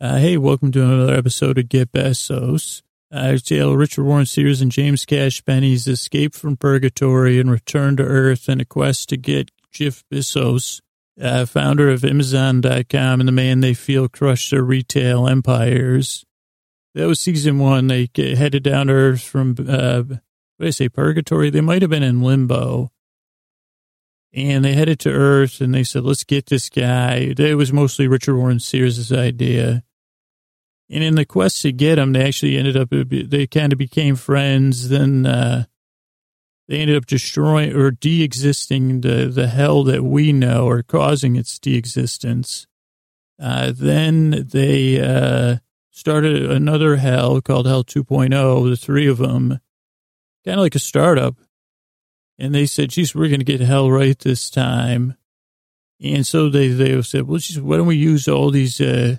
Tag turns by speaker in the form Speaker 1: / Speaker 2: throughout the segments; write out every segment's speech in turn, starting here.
Speaker 1: Uh, hey, welcome to another episode of Get Besos. Uh, tale Richard Warren Sears and James Cash Penney's escape from purgatory and return to Earth in a quest to get Jeff Bezos, uh, founder of Amazon.com and the man they feel crushed their retail empires. That was season one. They headed down to Earth from, uh, what did I say, purgatory? They might have been in limbo. And they headed to Earth and they said, let's get this guy. It was mostly Richard Warren Sears' idea. And in the quest to get him, they actually ended up, they kind of became friends. Then, uh, they ended up destroying or de-existing the, the hell that we know or causing its de-existence. Uh, then they, uh, started another hell called Hell 2.0, the three of them, kind of like a startup. And they said, geez, we're going to get hell right this time. And so they, they said, well, geez, why don't we use all these, uh,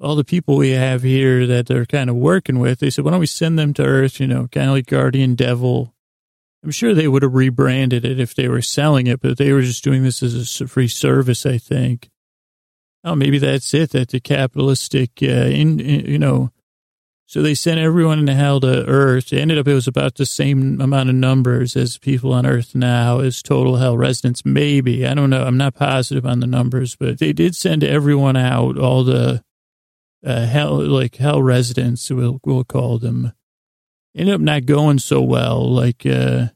Speaker 1: all the people we have here that they're kind of working with, they said, why don't we send them to Earth, you know, kind of like Guardian Devil. I'm sure they would have rebranded it if they were selling it, but they were just doing this as a free service, I think. Oh, maybe that's it, that the capitalistic, uh, in, in, you know, so they sent everyone in hell to Earth. It ended up, it was about the same amount of numbers as people on Earth now as total hell residents. Maybe. I don't know. I'm not positive on the numbers, but they did send everyone out, all the, uh, hell, like hell residents, we'll, we'll call them, ended up not going so well. Like, uh,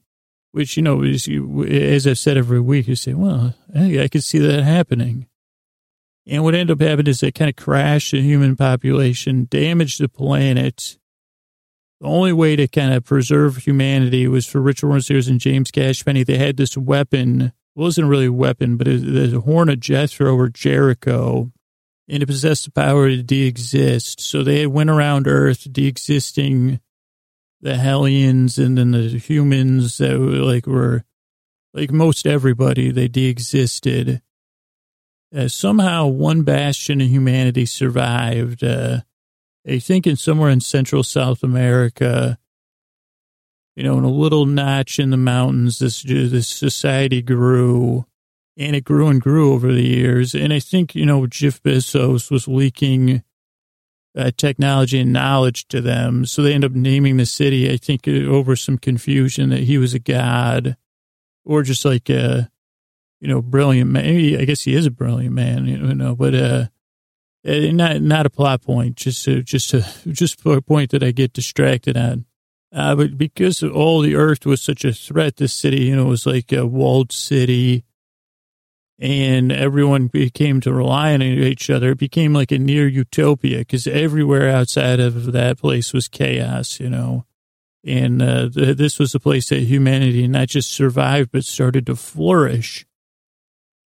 Speaker 1: which, you know, as I've said every week, you say, well, hey, I could see that happening. And what ended up happening is they kind of crashed the human population, damaged the planet. The only way to kind of preserve humanity was for Richard Warren Sears and James Cash Penney. They had this weapon. It wasn't really a weapon, but it was a horn of Jethro or Jericho and it possessed the power to de-exist. So they went around Earth de-existing the Hellions and then the humans that were like were like most everybody. They de-existed. Uh, somehow one bastion of humanity survived. Uh, I think in somewhere in Central South America, you know, in a little notch in the mountains, this this society grew and it grew and grew over the years. And I think, you know, Jeff Bezos was leaking uh, technology and knowledge to them. So they end up naming the city, I think, uh, over some confusion that he was a god or just like a, you know, brilliant man. Maybe, I guess he is a brilliant man, you know, but, uh, uh not, not a plot point, just to, just to, just a point that I get distracted on. Uh, but because all the earth was such a threat, this city, you know, was like a walled city and everyone became to rely on each other. It became like a near utopia because everywhere outside of that place was chaos, you know. And uh, th- this was a place that humanity not just survived, but started to flourish.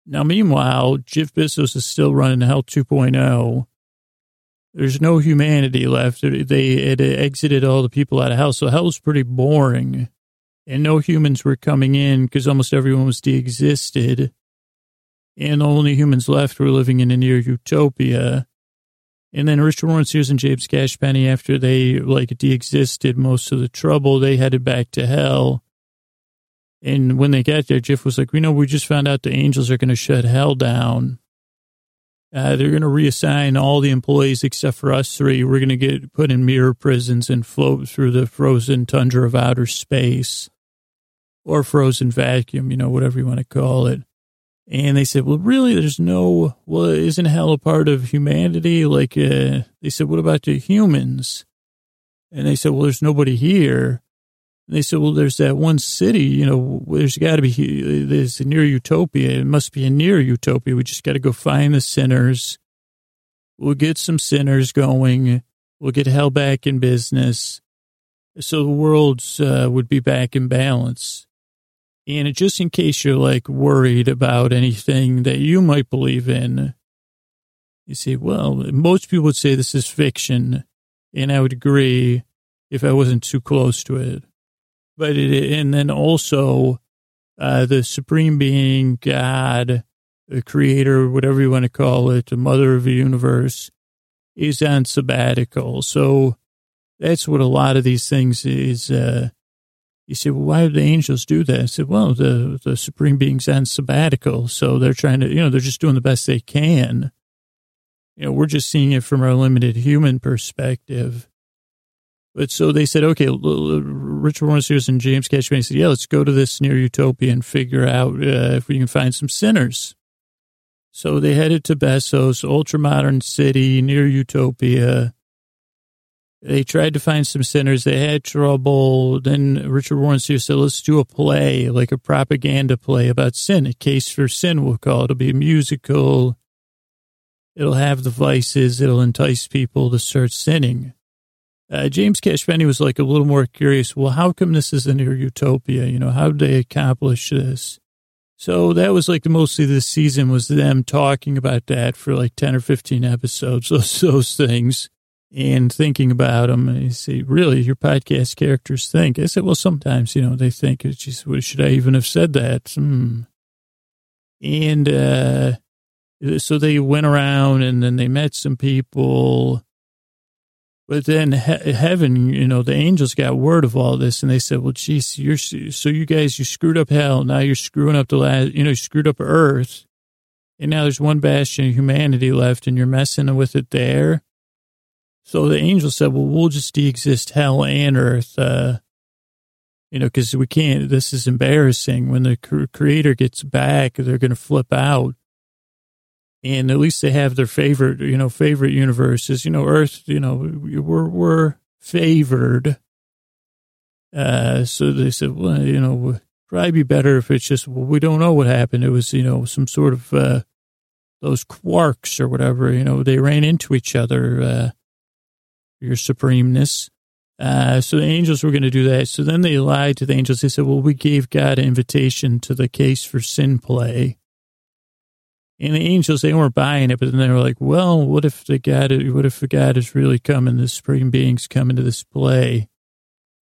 Speaker 1: Now, meanwhile, Jeff Bezos is still running Hell 2.0. There's no humanity left. They had exited all the people out of Hell, so Hell's pretty boring. And no humans were coming in because almost everyone was de-existed and the only humans left were living in a near utopia. And then Richard Warren Sears and James Cash Penney, after they like de-existed most of the trouble, they headed back to hell. And when they got there, Jeff was like, "We know we just found out the angels are going to shut hell down. Uh, they're going to reassign all the employees except for us three. We're going to get put in mirror prisons and float through the frozen tundra of outer space, or frozen vacuum, you know, whatever you want to call it." And they said, well, really, there's no, well, isn't hell a part of humanity? Like, uh, they said, what about the humans? And they said, well, there's nobody here. And they said, well, there's that one city, you know, there's got to be, there's a near utopia. It must be a near utopia. We just got to go find the sinners. We'll get some sinners going. We'll get hell back in business. So the world's uh, would be back in balance. And just in case you're like worried about anything that you might believe in, you say, well, most people would say this is fiction. And I would agree if I wasn't too close to it. But it, and then also, uh, the supreme being, God, the creator, whatever you want to call it, the mother of the universe, is on sabbatical. So that's what a lot of these things is, uh, you say, well, why would the angels do that? I said, well, the, the supreme being's on sabbatical. So they're trying to, you know, they're just doing the best they can. You know, we're just seeing it from our limited human perspective. But so they said, okay, Richard Warren Sears and James Cashman said, yeah, let's go to this near utopia and figure out uh, if we can find some sinners. So they headed to Besos, ultra modern city near Utopia. They tried to find some sinners. They had trouble. Then Richard Warren Sears said, let's do a play, like a propaganda play about sin, a case for sin, we'll call it. It'll be a musical. It'll have the vices. It'll entice people to start sinning. Uh, James Cash Penney was like a little more curious. Well, how come this is a utopia? You know, how did they accomplish this? So that was like mostly this season was them talking about that for like 10 or 15 episodes, those, those things and thinking about them. And you say, really, your podcast characters think. I said, well, sometimes, you know, they think, just, should I even have said that? Hmm. And, uh, so they went around and then they met some people but then he- heaven, you know, the angels got word of all this and they said, well, geez, you're, so you guys, you screwed up hell. Now you're screwing up the last, you know, you screwed up earth. And now there's one bastion of humanity left and you're messing with it there. So the angel said, well, we'll just de-exist hell and earth. Uh, you know, because we can't, this is embarrassing. When the creator gets back, they're going to flip out and at least they have their favorite, you know, favorite universes. You know, Earth, you know, we're we're favored. Uh, so they said, well, you know, probably be better if it's just well, we don't know what happened. It was, you know, some sort of uh, those quarks or whatever. You know, they ran into each other. Uh, your supremeness. Uh, so the angels were going to do that. So then they lied to the angels. They said, well, we gave God an invitation to the case for sin play. And the angels, they weren't buying it, but then they were like, well, what if the God, what if God is really coming, the supreme beings come into this play?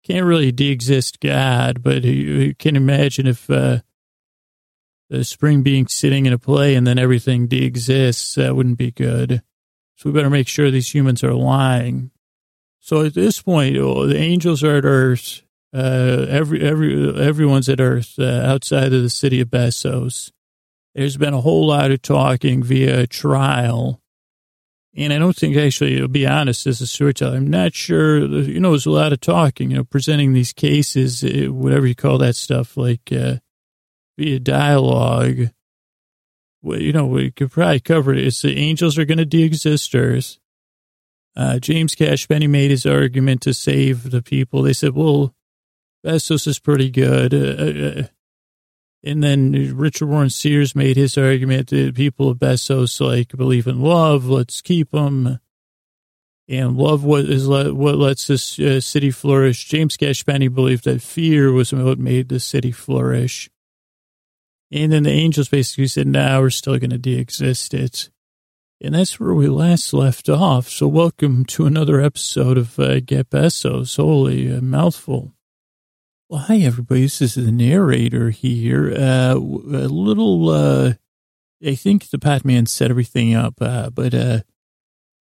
Speaker 1: Can't really de-exist God, but you, can imagine if, uh, the supreme being sitting in a play and then everything de-exists, that wouldn't be good. So we better make sure these humans are lying. So at this point, the angels are at Earth. Uh, every, every, everyone's at Earth, uh, outside of the city of Besos. There's been a whole lot of talking via trial. And I don't think actually, to be honest, as a storyteller, I'm not sure, you know, there's a lot of talking, you know, presenting these cases, eh, whatever you call that stuff, like uh, via dialogue. Well, you know, we could probably cover it. It's the angels are going to de-exist Earth. Uh, James Cash Penney made his argument to save the people. They said, well, Besos is pretty good. Uh, uh and then Richard Warren Sears made his argument that people of Besos like believe in love. Let's keep them. And love what is what lets this uh, city flourish. James Cash Penney believed that fear was what made the city flourish. And then the angels basically said, "Now we're still going to de-exist it." And that's where we last left off. So welcome to another episode of uh, Get Besos. Holy a mouthful. Well, hi, everybody. This is the narrator here. Uh, a little, uh, I think the Patman set everything up, uh, but, uh,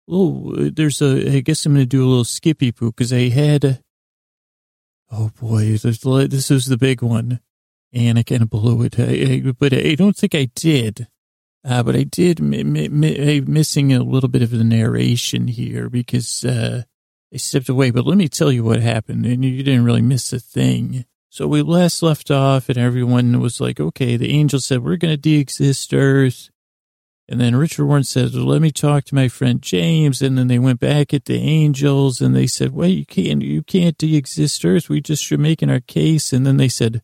Speaker 1: oh, there's a, I guess I'm going to do a little skippy poo because I had, oh boy, this was the big one and I kind of blew it. I, I, but I don't think I did. Uh, but I did m- m- m- missing a little bit of the narration here because, uh, I stepped away, but let me tell you what happened. And you didn't really miss a thing. So we last left off, and everyone was like, okay, the angel said, we're going to de exist Earth. And then Richard Warren said, let me talk to my friend James. And then they went back at the angels and they said, well, you can't, you can't de exist Earth. We just are making our case. And then they said,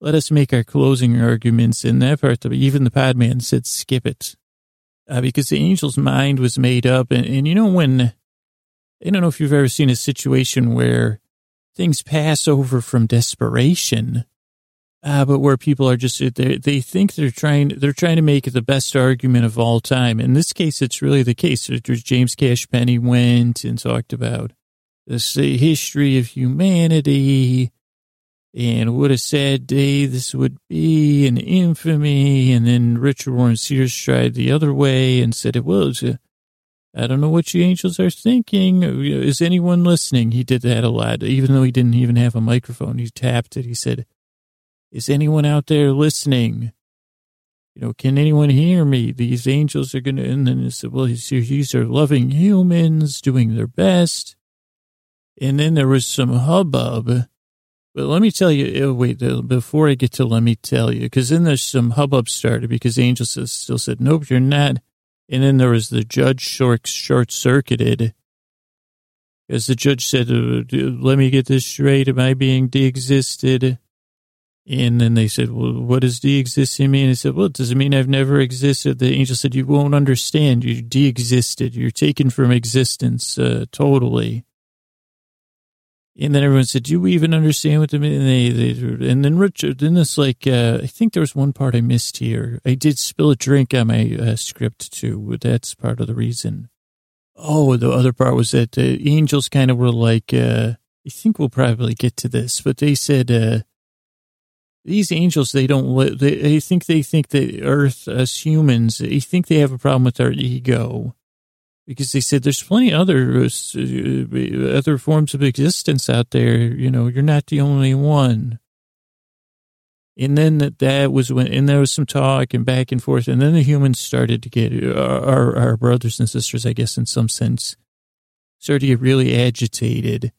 Speaker 1: let us make our closing arguments. in that part, even the podman said, skip it. Uh, because the angel's mind was made up. And, and you know, when I don't know if you've ever seen a situation where things pass over from desperation, uh, but where people are just they they think they're trying they're trying to make the best argument of all time. In this case, it's really the case. James Cash Penney went and talked about the history of humanity and what a sad day this would be, and infamy. And then Richard Warren Sears tried the other way and said it was. A, I don't know what you angels are thinking. Is anyone listening? He did that a lot, even though he didn't even have a microphone. He tapped it. He said, Is anyone out there listening? you know, can anyone hear me? These angels are going to, and then he said, well, these are loving humans doing their best. And then there was some hubbub. But let me tell you, oh, wait, before I get to let me tell you, because then there's some hubbub started because angels still said, nope, you're not. And then there was the judge short, short circuited as the judge said, uh, let me get this straight. Am I being de-existed? And then they said, well, what does de-existing mean? I said, well, does it mean I've never existed? The angel said, you won't understand. You're de-existed. You're taken from existence uh, totally. And then everyone said, do you even understand what the mean? And, they, they, and then Richard, then it's like, uh, I think there was one part I missed here. I did spill a drink on my uh, script too. That's part of the reason. Oh, the other part was that the angels kind of were like, uh, I think we'll probably get to this, but they said, uh, these angels, they don't, they, they think they think that Earth, us humans, they think they have a problem with our ego because they said there's plenty other, uh, other forms of existence out there. You know, you're not the only one. And then that, that was when, and there was some talk and back and forth. And then the humans started to get, our, our brothers and sisters, I guess, in some sense, started to get really agitated.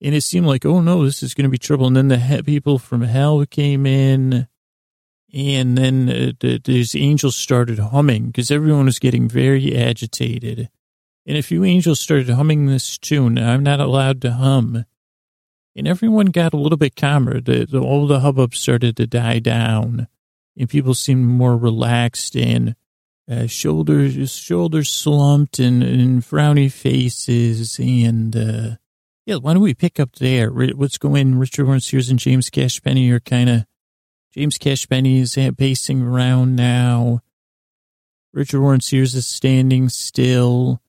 Speaker 1: And it seemed like, oh no, this is going to be trouble. And then the he- people from hell came in. And then uh, the, these angels started humming because everyone was getting very agitated. And a few angels started humming this tune. I'm not allowed to hum and everyone got a little bit calmer. The, the, all the hubbub started to die down, and people seemed more relaxed and uh, shoulders shoulders slumped and, and frowny faces. And uh, yeah, why don't we pick up there? What's going? Richard Warren Sears and James Cash Penney are kind of James Cash Penney is pacing around now. Richard Warren Sears is standing still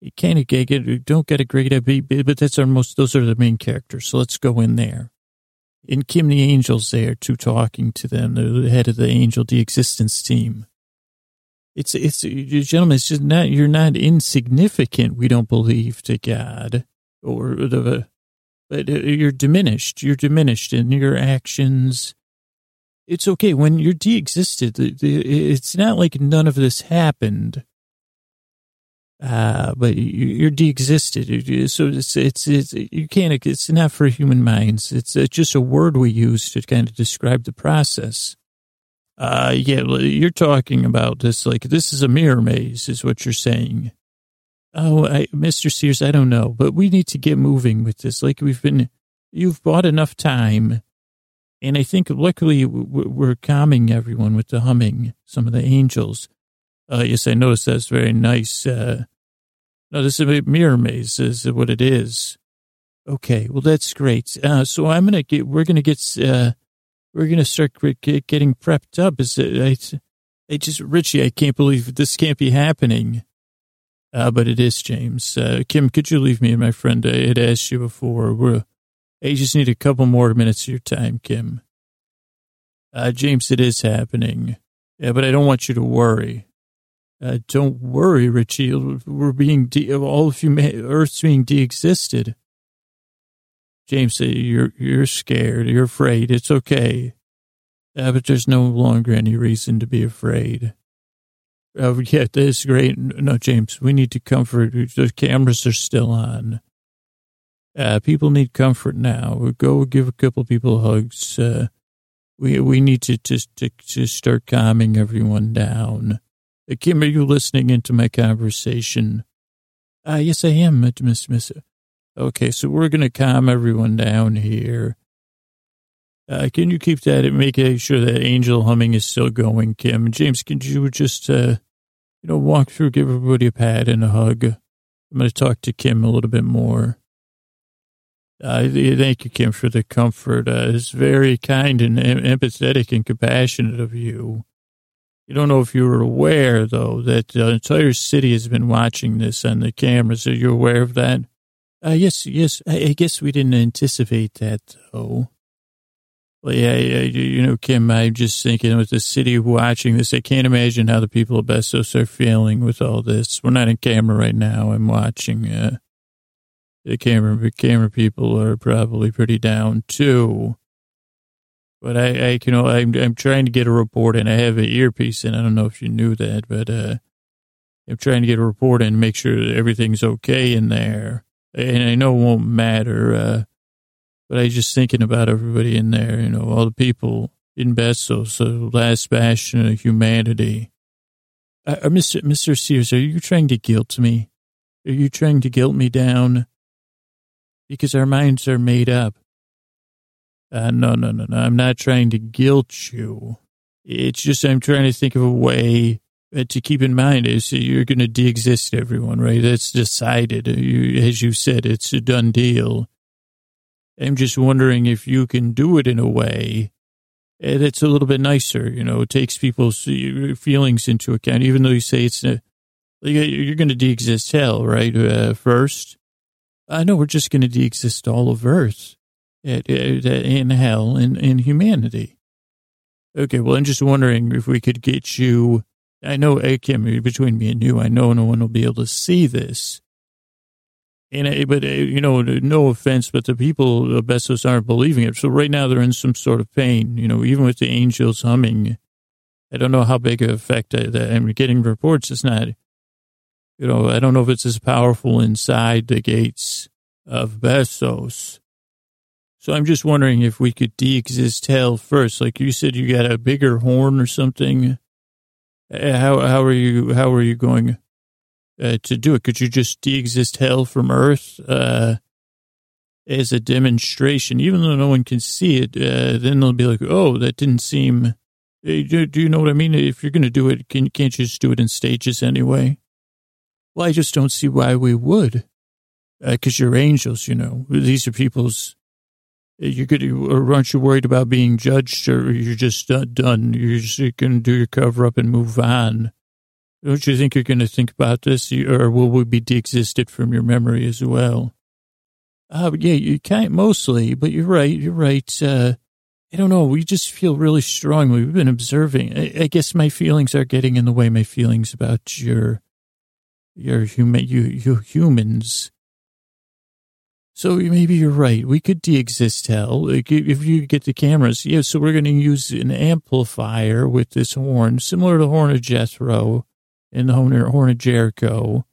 Speaker 1: you can't get, don't get a great idea, but that's our most, those are the main characters. So let's go in there. And Kim the Angel's there too, talking to them, the head of the Angel the existence team. It's, it's, gentlemen, it's just not, you're not insignificant, we don't believe to God, or the, but uh, you're diminished. You're diminished in your actions. It's okay when you're de-existed. It's not like none of this happened uh, but you're de-existed. So it's, it's, it's, you can't, it's not for human minds. It's just a word we use to kind of describe the process. Uh, yeah, you're talking about this, like this is a mirror maze is what you're saying. Oh, I, Mr. Sears, I don't know, but we need to get moving with this. Like we've been, you've bought enough time. And I think luckily we're calming everyone with the humming, some of the angels. Uh, yes, I noticed that's very nice. Uh, no, this is a mirror maze is what it is. Okay, well that's great. Uh, so I'm gonna get. We're gonna get. Uh, we're gonna start getting prepped up. Is it? I, I just Richie. I can't believe this can't be happening. Uh, but it is, James. Uh, Kim, could you leave me and my friend? I had asked you before. We're. I just need a couple more minutes of your time, Kim. Uh, James, it is happening. Yeah, but I don't want you to worry. Uh, don't worry, Richie. We're being de- all of humanity, Earth's being de-existed. James said, "You're you're scared. You're afraid. It's okay, uh, but there's no longer any reason to be afraid." Oh, yeah, that's great. No, James, we need to comfort. The cameras are still on. Uh, people need comfort now. We go give a couple people hugs. Uh, we we need to just to, to start calming everyone down. Kim, are you listening into my conversation? Uh, yes, I am, Miss Miss. Okay, so we're going to calm everyone down here. Uh, can you keep that and make sure that angel humming is still going, Kim? James, can you just, uh, you know, walk through, give everybody a pat and a hug? I'm going to talk to Kim a little bit more. Uh, thank you, Kim, for the comfort. Uh, it's very kind and empathetic and compassionate of you. You don't know if you were aware, though, that the entire city has been watching this on the cameras. Are you aware of that? Uh, yes, yes. I, I guess we didn't anticipate that, though. Well, yeah, yeah, you know, Kim, I'm just thinking with the city watching this, I can't imagine how the people of Besos are feeling with all this. We're not in camera right now. I'm watching. Uh, the camera, the camera people are probably pretty down too. But I, I you know, I'm, I'm trying to get a report and I have an earpiece and I don't know if you knew that, but, uh, I'm trying to get a report and make sure that everything's okay in there. And I know it won't matter, uh, but I just thinking about everybody in there, you know, all the people in Besos, last bastion of humanity. Uh, uh Mr. Mr. Sears, are you trying to guilt me? Are you trying to guilt me down? Because our minds are made up. Uh, no, no, no, no. I'm not trying to guilt you. It's just I'm trying to think of a way uh, to keep in mind is you're going to de-exist everyone, right? That's decided. You, as you said, it's a done deal. I'm just wondering if you can do it in a way that's a little bit nicer, you know, it takes people's uh, feelings into account, even though you say it's, a, you're going to de-exist hell, right? Uh, first. I know we're just going to de-exist all of Earth in hell and in humanity. Okay, well, I'm just wondering if we could get you. I know, Kim, between me and you, I know no one will be able to see this. And but uh, you know, no offense, but the people of Besos aren't believing it. So right now they're in some sort of pain. You know, even with the angels humming, I don't know how big of effect uh, that I'm getting reports. It's not. You know, I don't know if it's as powerful inside the gates of Besos so I'm just wondering if we could de-exist hell first. Like you said, you got a bigger horn or something. Uh, how how are you how are you going uh, to do it? Could you just de-exist hell from Earth uh, as a demonstration, even though no one can see it? Uh, then they'll be like, "Oh, that didn't seem." Do, do you know what I mean? If you're going to do it, can can't you just do it in stages anyway? Well, I just don't see why we would, because uh, you're angels. You know, these are people's you could, or aren't you worried about being judged, or you're just done? You're just going to do your cover up and move on. Don't you think you're going to think about this, or will we be de-existed from your memory as well? Uh, yeah, you can't mostly, but you're right. You're right. Uh, I don't know. We just feel really strongly. We've been observing. I, I guess my feelings are getting in the way. My feelings about your, your human, you, you humans so maybe you're right. We could de-exist hell if you get the cameras. Yeah, so we're going to use an amplifier with this horn, similar to the horn of Jethro and the horn, of Jericho.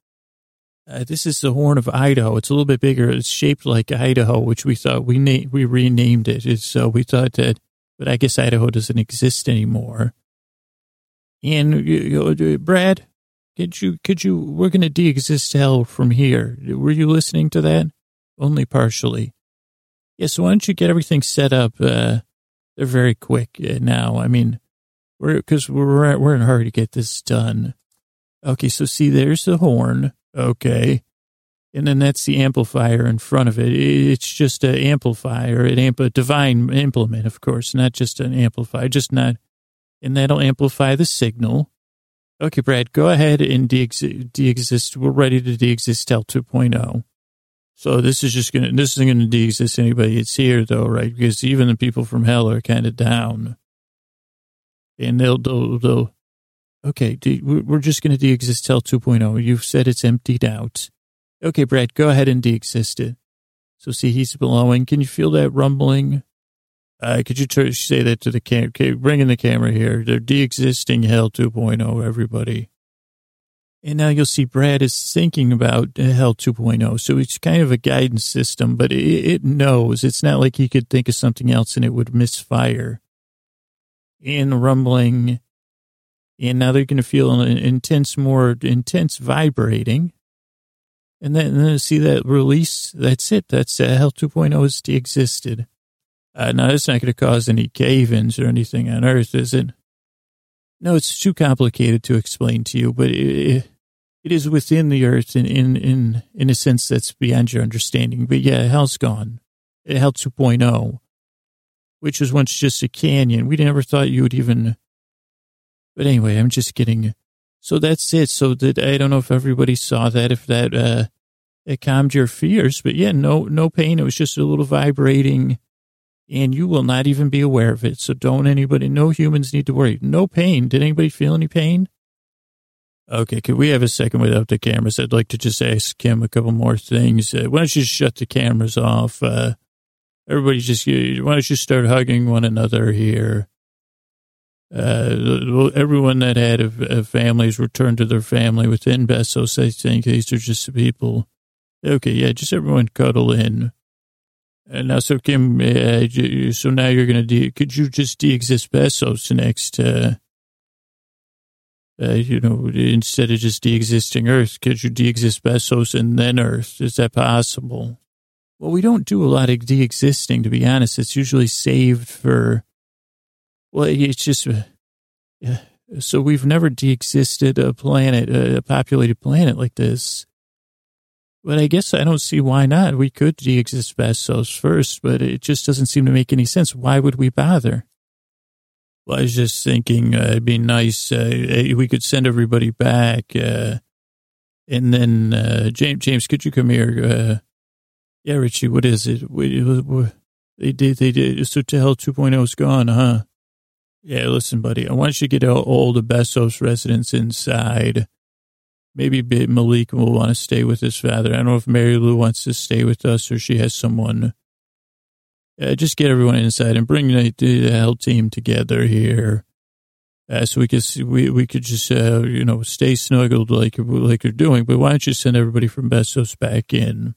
Speaker 1: Uh, this is the horn of Idaho. It's a little bit bigger. It's shaped like Idaho, which we thought we na- we renamed it. So we thought that, but I guess Idaho doesn't exist anymore. And you know, Brad, could you could you? We're going to de-exist hell from here. Were you listening to that? Only partially. Yeah, so why don't you get everything set up? Uh, they're very quick uh, now. I mean, we're because we're we're in a hurry to get this done. Okay, so see, there's the horn. Okay, and then that's the amplifier in front of it. It's just an amplifier, an amp, a divine implement, of course, not just an amplifier, just not, and that'll amplify the signal. Okay, Brad, go ahead and de-exist. We're ready to de-exist L 2.0. So this is just gonna this isn't gonna de-exist anybody that's here though, right? Because even the people from hell are kind of down, and they'll they'll, they'll okay. we're just gonna de-exist hell 2.0. You've said it's emptied out. Okay, Brad, go ahead and de-exist it. So see, he's blowing. Can you feel that rumbling? Uh, could you say that to the camera? Okay, bring in the camera here. They're de-existing hell 2.0. Everybody. And now you'll see Brad is thinking about Hell 2.0. So it's kind of a guidance system, but it, it knows. It's not like he could think of something else and it would misfire. And rumbling. And now they're going to feel an intense, more intense vibrating. And then, and then see that release. That's it. That's uh, Hell 2.0 has existed. Uh, now, it's not going to cause any cave ins or anything on Earth, is it? No, it's too complicated to explain to you, but it, it is within the earth in, in, in, in a sense that's beyond your understanding. But yeah, hell's gone. Hell 2.0, which was once just a canyon. We never thought you would even, but anyway, I'm just kidding. So that's it. So that, I don't know if everybody saw that, if that, uh, it calmed your fears, but yeah, no, no pain. It was just a little vibrating and you will not even be aware of it. So don't anybody, no humans need to worry. No pain. Did anybody feel any pain? Okay, could we have a second without the cameras? I'd like to just ask Kim a couple more things. Uh, why don't you shut the cameras off? Uh, everybody just, why don't you start hugging one another here? Uh, everyone that had a, a families returned to their family within Besos. I think these are just people. Okay, yeah, just everyone cuddle in. And now, so Kim, uh, so now you're gonna de- could you just de-exist Besos next? Uh, uh, you know, instead of just de-existing Earth, could you de-exist Besos and then Earth? Is that possible? Well, we don't do a lot of de-existing, to be honest. It's usually saved for well, it's just, uh, so we've never de-existed a planet, a populated planet like this. But I guess I don't see why not. We could de-exist Besos first, but it just doesn't seem to make any sense. Why would we bother? Well, I was just thinking uh, it'd be nice. Uh, we could send everybody back. Uh, and then, uh, James, James, could you come here? Uh, yeah, Richie, what is it? We, we, they did, they did. Sotel 2.0 is gone, huh? Yeah, listen, buddy. I want you to get all the Besos residents inside. Maybe Malik will want to stay with his father. I don't know if Mary Lou wants to stay with us or she has someone. Uh, just get everyone inside and bring the, the health team together here. Uh, so we could we we could just uh, you know stay snuggled like like you're doing. But why don't you send everybody from Besos back in?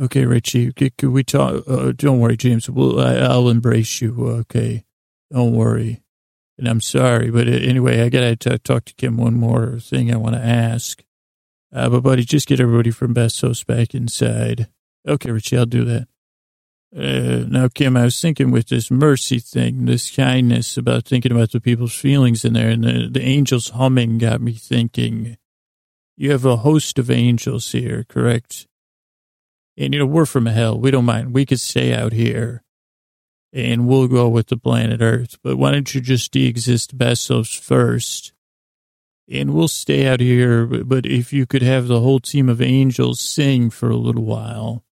Speaker 1: Okay, Richie, could, could we talk? Uh, don't worry, James. We'll, I, I'll embrace you. Okay, don't worry. And I'm sorry, but uh, anyway, I got to talk to Kim one more thing I want to ask. Uh, but, buddy, just get everybody from Besos back inside. Okay, Richie, I'll do that. Uh, now, Kim, I was thinking with this mercy thing, this kindness about thinking about the people's feelings in there, and the, the angels humming got me thinking. You have a host of angels here, correct? And, you know, we're from hell. We don't mind. We could stay out here and we'll go with the planet Earth. But why don't you just de-exist Besos first? And we'll stay out here. But if you could have the whole team of angels sing for a little while,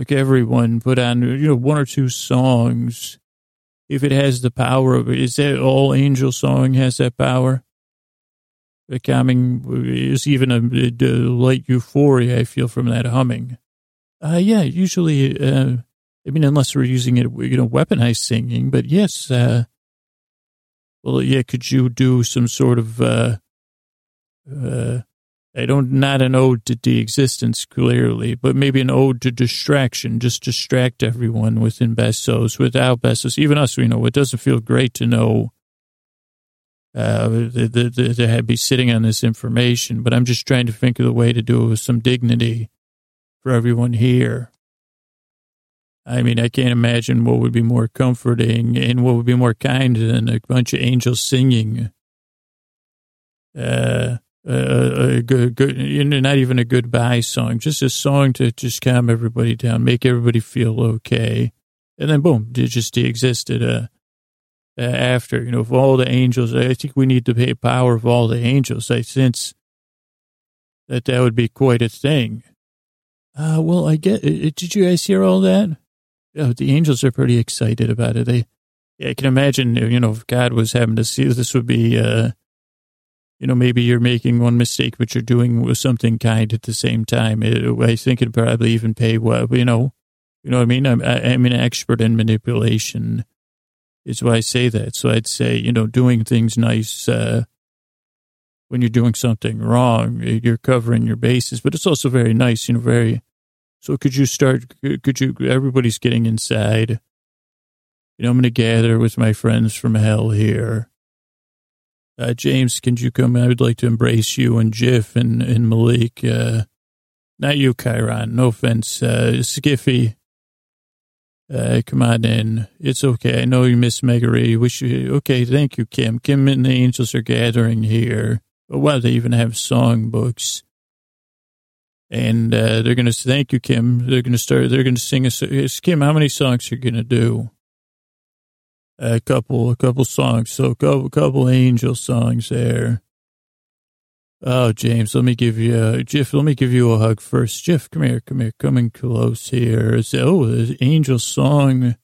Speaker 1: like everyone put on, you know, one or two songs. If it has the power of is that all angel song has that power? The calming is even a, a light euphoria I feel from that humming. Uh, yeah, usually, uh, I mean, unless we're using it, you know, weaponized singing, but yes, uh, well, yeah, could you do some sort of, uh, uh, I don't, not an ode to de-existence, clearly, but maybe an ode to distraction, just distract everyone within Besos, without Besos, even us, we know, it doesn't feel great to know, uh, to be sitting on this information, but I'm just trying to think of the way to do it with some dignity for everyone here. I mean, I can't imagine what would be more comforting and what would be more kind than a bunch of angels singing. Uh, a, a good, good, not even a goodbye song, just a song to just calm everybody down, make everybody feel okay. And then boom, it just existed, uh, uh, after, you know, of all the angels, I think we need to pay power of all the angels. I sense that that would be quite a thing. Uh, well, I get, did you guys hear all that? oh, the angels are pretty excited about it. They, I can imagine, you know, if God was having to see this would be, uh, you know, maybe you're making one mistake, but you're doing something kind at the same time. It, I think it'd probably even pay well, you know, you know what I mean? I'm, I'm an expert in manipulation. Is why I say that. So I'd say, you know, doing things nice, uh, when you're doing something wrong, you're covering your bases, but it's also very nice, you know, very, so could you start, could you, everybody's getting inside. You know, I'm going to gather with my friends from hell here. Uh, James, can you come? I would like to embrace you and Jiff and, and Malik. Uh, not you, Chiron. No offense. Uh, Skiffy. Uh, come on in. It's okay. I know you miss Megary. Wish you, okay. Thank you, Kim. Kim and the angels are gathering here. But wow, they even have songbooks. and uh, they're going to thank you, Kim. They're going to start. They're going to sing a Kim. How many songs are you going to do? A couple, a couple songs. So a couple, couple angel songs there. Oh, James, let me give you, uh, Jeff, let me give you a hug first. Jeff, come here, come here, coming close here. Is, oh, the angel song.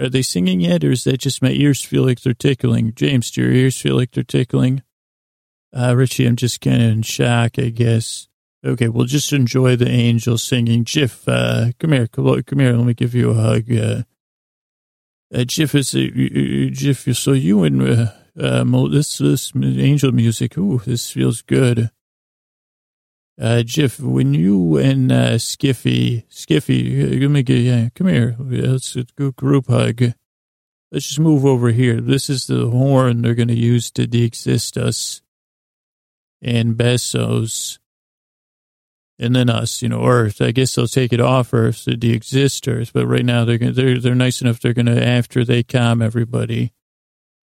Speaker 1: Are they singing yet, or is that just my ears feel like they're tickling? James, do your ears feel like they're tickling? Uh, Richie, I'm just kind of in shock, I guess. Okay, we'll just enjoy the angel singing. Jiff, uh, come here, come here. Let me give you a hug. Uh, uh Jiff is, uh, Jiff, so you and, uh, uh, this, this angel music, ooh, this feels good. Uh, Jiff, when you and, uh, Skiffy, Skiffy, let me get, yeah, come here. Let's go group hug. Let's just move over here. This is the horn they're going to use to de-exist us and Besos and then us, you know, Earth. I guess they'll take it off Earth to de-exist Earth, but right now they're gonna, they're they're nice enough. They're gonna after they calm everybody.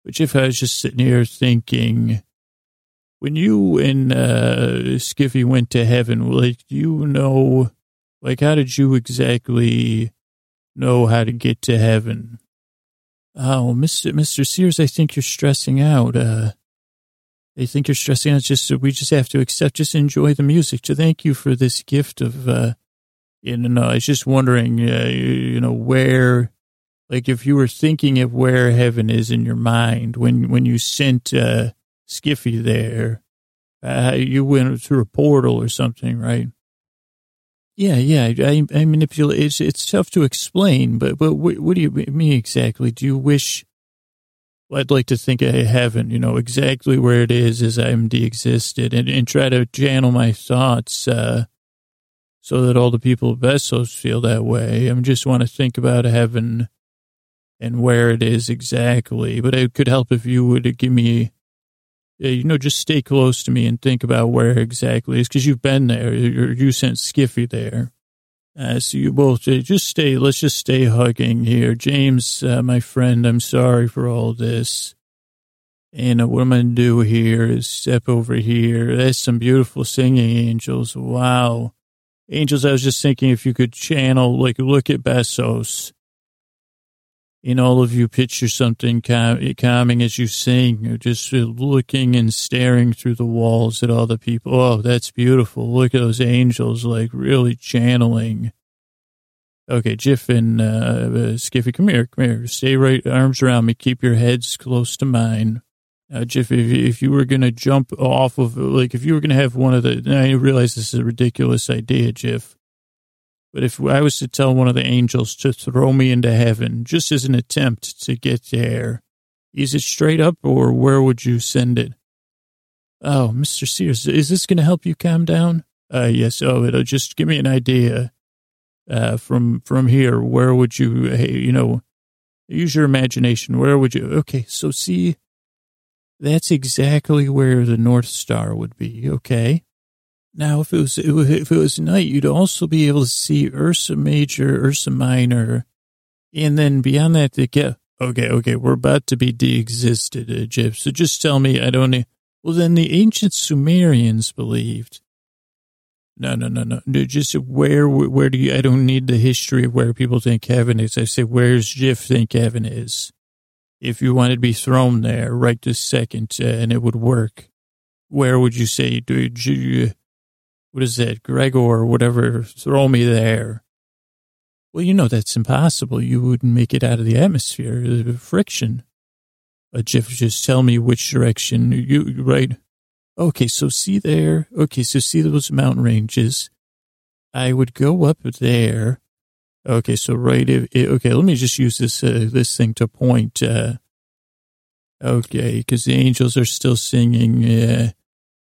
Speaker 1: Which if I was just sitting here thinking, when you and uh, Skiffy went to heaven, like you know, like how did you exactly know how to get to heaven? Oh, Mister Mister Sears, I think you're stressing out. Uh, they think you're stressing out. Just we just have to accept, just enjoy the music. To thank you for this gift of, uh, you know, I was just wondering, uh, you know, where, like, if you were thinking of where heaven is in your mind when when you sent uh, Skiffy there, uh, you went through a portal or something, right? Yeah, yeah. I, I manipulate. It's it's tough to explain, but but what, what do you mean exactly? Do you wish? I'd like to think of heaven, you know, exactly where it is as IMD existed and, and try to channel my thoughts uh, so that all the people of Besos feel that way. I just want to think about heaven and where it is exactly. But it could help if you would give me, you know, just stay close to me and think about where exactly it is because you've been there. You sent Skiffy there. Uh, so you both just stay, let's just stay hugging here. James, uh, my friend, I'm sorry for all this. And uh, what I'm to do here is step over here. That's some beautiful singing angels. Wow. Angels, I was just thinking if you could channel, like look at Besos. And all of you picture something calm, calming as you sing, just looking and staring through the walls at all the people. Oh, that's beautiful. Look at those angels, like really channeling. Okay, Jiff and uh, Skiffy, come here, come here. Stay right, arms around me. Keep your heads close to mine. Uh, Jiff, if, if you were going to jump off of, like, if you were going to have one of the, I realize this is a ridiculous idea, Jiff but if I was to tell one of the angels to throw me into heaven, just as an attempt to get there, is it straight up or where would you send it? Oh, Mr. Sears, is this going to help you calm down? Uh, yes. Oh, it'll just give me an idea. Uh, from, from here, where would you, hey, you know, use your imagination. Where would you? Okay. So see, that's exactly where the North Star would be. Okay. Now, if it was if it was night, you'd also be able to see Ursa Major, Ursa Minor, and then beyond that, to get okay, okay, we're about to be de-existed, Jeff. So just tell me, I don't. Well, then the ancient Sumerians believed. No, no, no, no. Just where, where do you? I don't need the history of where people think heaven is. I say, where's Jeff think heaven is? If you wanted to be thrown there right this second, uh, and it would work, where would you say? Do you? What is it, Gregor or whatever, throw me there. Well, you know, that's impossible. You wouldn't make it out of the atmosphere, the friction. Uh, Jeff, just tell me which direction you, right? Okay, so see there. Okay, so see those mountain ranges. I would go up there. Okay, so right. If, okay, let me just use this uh, this thing to point. Uh, okay, because the angels are still singing. Uh,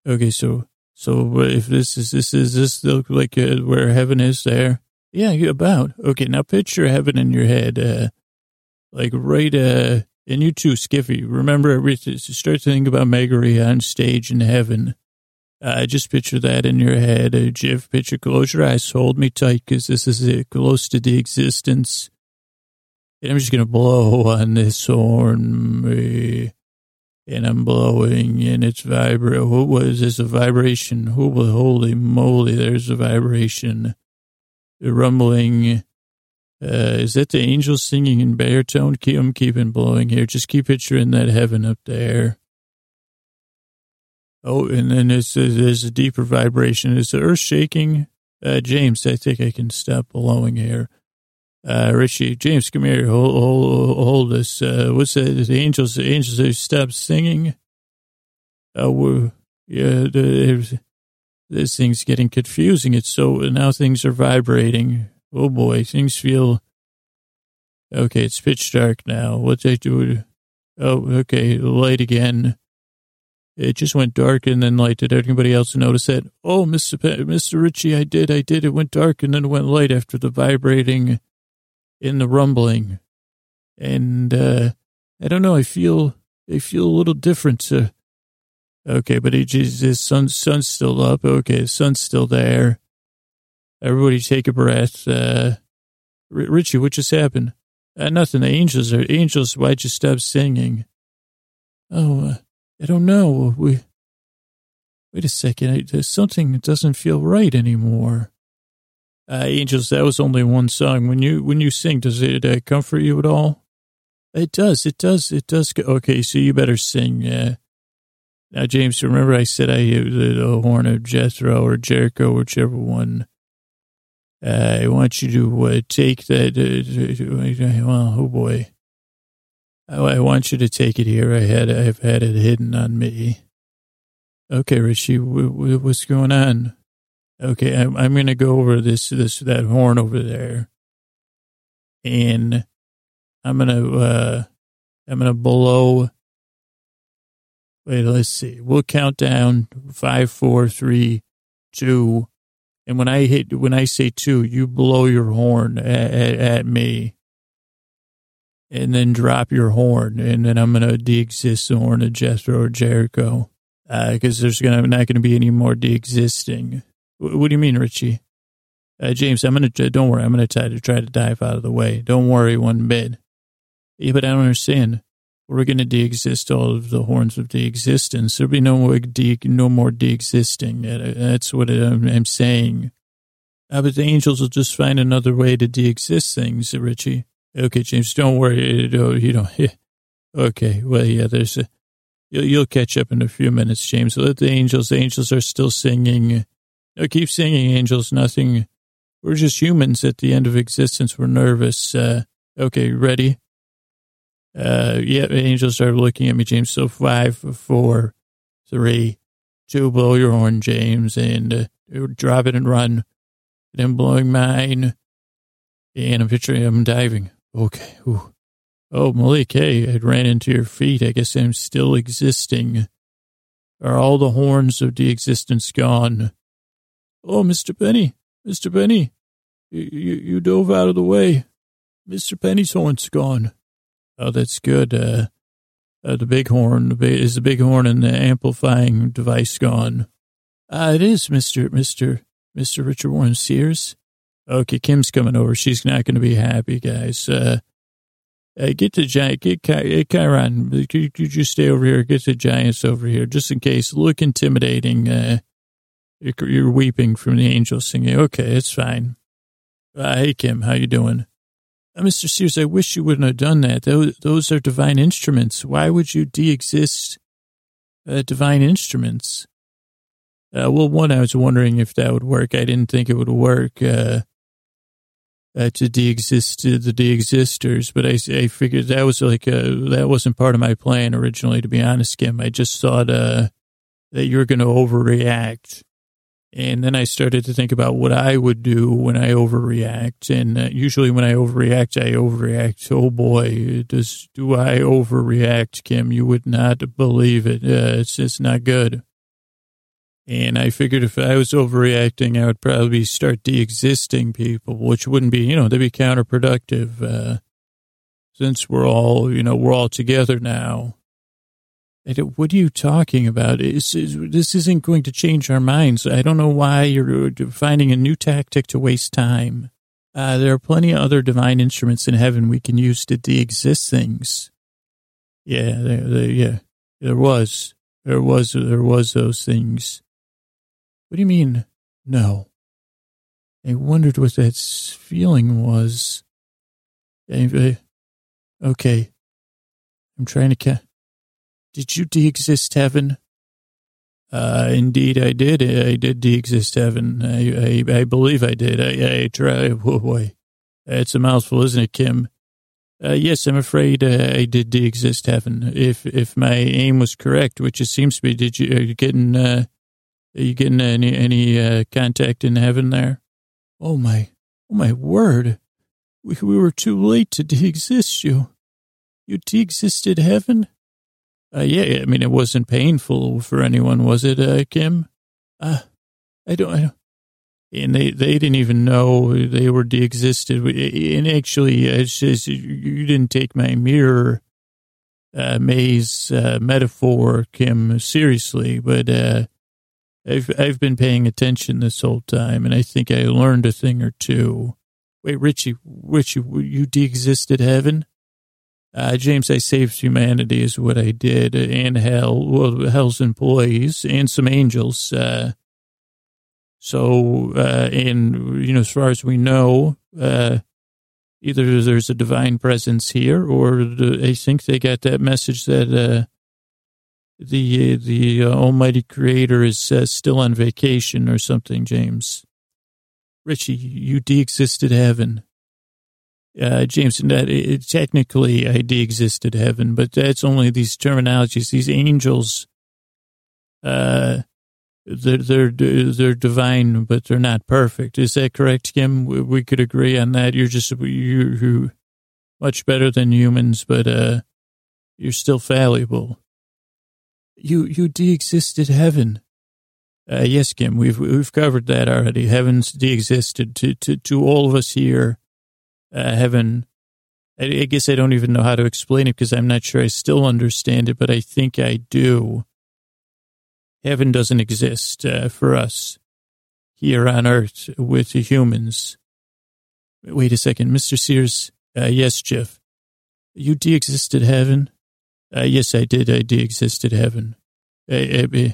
Speaker 1: okay, so so if this is this is this look like uh, where heaven is there? Yeah, about. Okay, now picture heaven in your head, uh, like right, uh, and you too, Skiffy. Remember. Start to think about Megary on stage in heaven. Uh, just picture that in your head. Uh, Jiff, picture, close your eyes, hold me tight, because this is it, close to the existence. And I'm just to blow on this horn and I'm blowing and it's vibrating. What was this? A vibration? Holy moly, there's a vibration. The rumbling. Uh, is that the angels singing in baritone? Keep, I'm keeping blowing here. Just keep picturing that heaven up there. Oh, and then there's, there's a deeper vibration. Is the earth shaking? Uh, James, I think I can stop blowing here. Uh, Richie, James, come here. Hold, hold, hold this. Uh, what's that? The angels, the angels, they stopped singing. Uh, yeah, the, this thing's getting confusing. It's so now things are vibrating. Oh boy, things feel okay. It's pitch dark now. What's I do? Oh, okay, light again. It just went dark and then light. Did anybody else notice that? Oh, Mr. P- Mr. Ritchie, I did, I did. It went dark and then went light after the vibrating in the rumbling. And, uh, I don't know. I feel, I feel a little different. Uh, okay, but it just, the sun, sun's still up. Okay, the sun's still there. Everybody take a breath. Uh, R- Richie, what just happened? Uh, nothing. The angels are, angels, why'd you stop singing? Oh, uh, I don't know. We, wait a second. I, there's something that doesn't feel right anymore. Uh, Angels, that was only one song. When you, when you sing, does it uh, comfort you at all? It does. It does. It does. Okay. So you better sing. Uh, now, James, remember I said I used the horn of Jethro or Jericho, whichever one. Uh, I want you to uh, take that. Uh, well, oh boy. Oh, I want you to take it here. I had, I've had it hidden on me. Okay, Richie, w- w- what's going on? Okay, I'm, I'm going to go over this, this, that horn over there. And I'm going to, uh, I'm to blow. Wait, let's see. We'll count down five, four, three, two. And when I hit, when I say two, you blow your horn at, at, at me and then drop your horn, and then I'm gonna de-exist the horn of Jethro or Jericho, because uh, there's gonna not gonna be any more de-existing. What do you mean, Richie? Uh, James, I'm gonna don't worry. I'm gonna try to try to dive out of the way. Don't worry one bit. Yeah, but I don't understand. We're gonna de-exist all of the horns of de-existence. There'll be no more de no more de-existing. That's what I'm, I'm saying. Uh, but the angels will just find another way to de-exist things, Richie. Okay, James, don't worry. You don't. Okay, well, yeah, there's a, you'll, you'll catch up in a few minutes, James. Let the angels, the angels are still singing. No, keep singing, angels. Nothing. We're just humans at the end of existence. We're nervous. Uh, okay, ready? Uh, yeah, angels are looking at me, James. So five, four, three, two, blow your horn, James, and uh, drop it and run. And I'm blowing mine. And I'm picturing I'm diving. Okay. Ooh. Oh, Malik, hey, I ran into your feet. I guess I'm still existing. Are all the horns of the existence gone? Oh, Mr. Penney, Mr. Penney, you, you, you dove out of the way. Mr. Penney's horn's gone. Oh, that's good. Uh, uh, the big horn is the big horn and the amplifying device gone. Ah, it is, Mister Mister Mister Richard Warren Sears. Okay, Kim's coming over. She's not going to be happy, guys. Uh, uh, get the giant, get Ky- Chiron. Could you just stay over here? Get the giants over here, just in case. Look intimidating. Uh, you're, weeping from the angels singing. Okay, it's fine. Uh, hey, Kim, how you doing? Uh, Mr. Sears, I wish you wouldn't have done that. Those, those are divine instruments. Why would you de-exist uh, divine instruments? Uh, well, one, I was wondering if that would work. I didn't think it would work. Uh, uh, to de-exist to the de-existers, but I, I figured that was like uh, that wasn't part of my plan originally. To be honest, Kim, I just thought uh, that you were going to overreact, and then I started to think about what I would do when I overreact. And uh, usually, when I overreact, I overreact. Oh boy, does do I overreact, Kim? You would not believe it. Uh, it's just not good. And I figured if I was overreacting, I would probably start de-existing people, which wouldn't be, you know, they'd be counterproductive. Uh, since we're all, you know, we're all together now. What are you talking about? This isn't going to change our minds. I don't know why you're finding a new tactic to waste time. Uh, there are plenty of other divine instruments in heaven we can use to de-exist things. Yeah, there, there, yeah, there was, there was, there was those things. What do you mean, no? I wondered what that feeling was. Okay. I'm trying to ca- Did you de-exist heaven? Uh, indeed I did. I did de-exist heaven. I, I, I believe I did. I, I try. Oh boy. It's a mouthful, isn't it, Kim? Uh, yes, I'm afraid uh, I did de-exist heaven. If, if my aim was correct, which it seems to be, did you, are you getting, uh, Are you getting any any uh, contact in heaven there? Oh my, oh my word! We we were too late to de-exist you. You de-existed heaven? Uh, yeah, I mean it wasn't painful for anyone, was it, uh, Kim? Uh, I don't, I don't. And they, they didn't even know they were de-existed. And actually, it's just, you didn't take my mirror uh, maze uh, metaphor, Kim, seriously, but uh, I've I've been paying attention this whole time, and I think I learned a thing or two. Wait, Richie, Richie, you de-existed heaven? Uh, James, I saved humanity is what I did, and hell, well, hell's employees, and some angels. Uh, so, uh, and you know, as far as we know, uh, either there's a divine presence here, or the, I think they got that message that uh, the the uh, Almighty Creator is uh, still on vacation or something. James, Richie, you de-existed heaven. Uh, James, that it, technically I de-existed heaven, but that's only these terminologies. These angels, uh, they're, they're, they're divine, but they're not perfect. Is that correct, Kim? We, we could agree on that. You're just, you, you much better than humans, but, uh, you're still fallible. You, you de-existed heaven. Uh, yes, Kim, we've, we've covered that already. Heaven's de-existed to, to, to all of us here. Uh, heaven, I, I guess I don't even know how to explain it because I'm not sure I still understand it, but I think I do Heaven doesn't exist uh, for us here on earth with the humans. Wait a second, Mr. Sears. Uh, yes, Jeff. You de-existed heaven? Uh, yes, I did. I de-existed heaven. Uh, uh,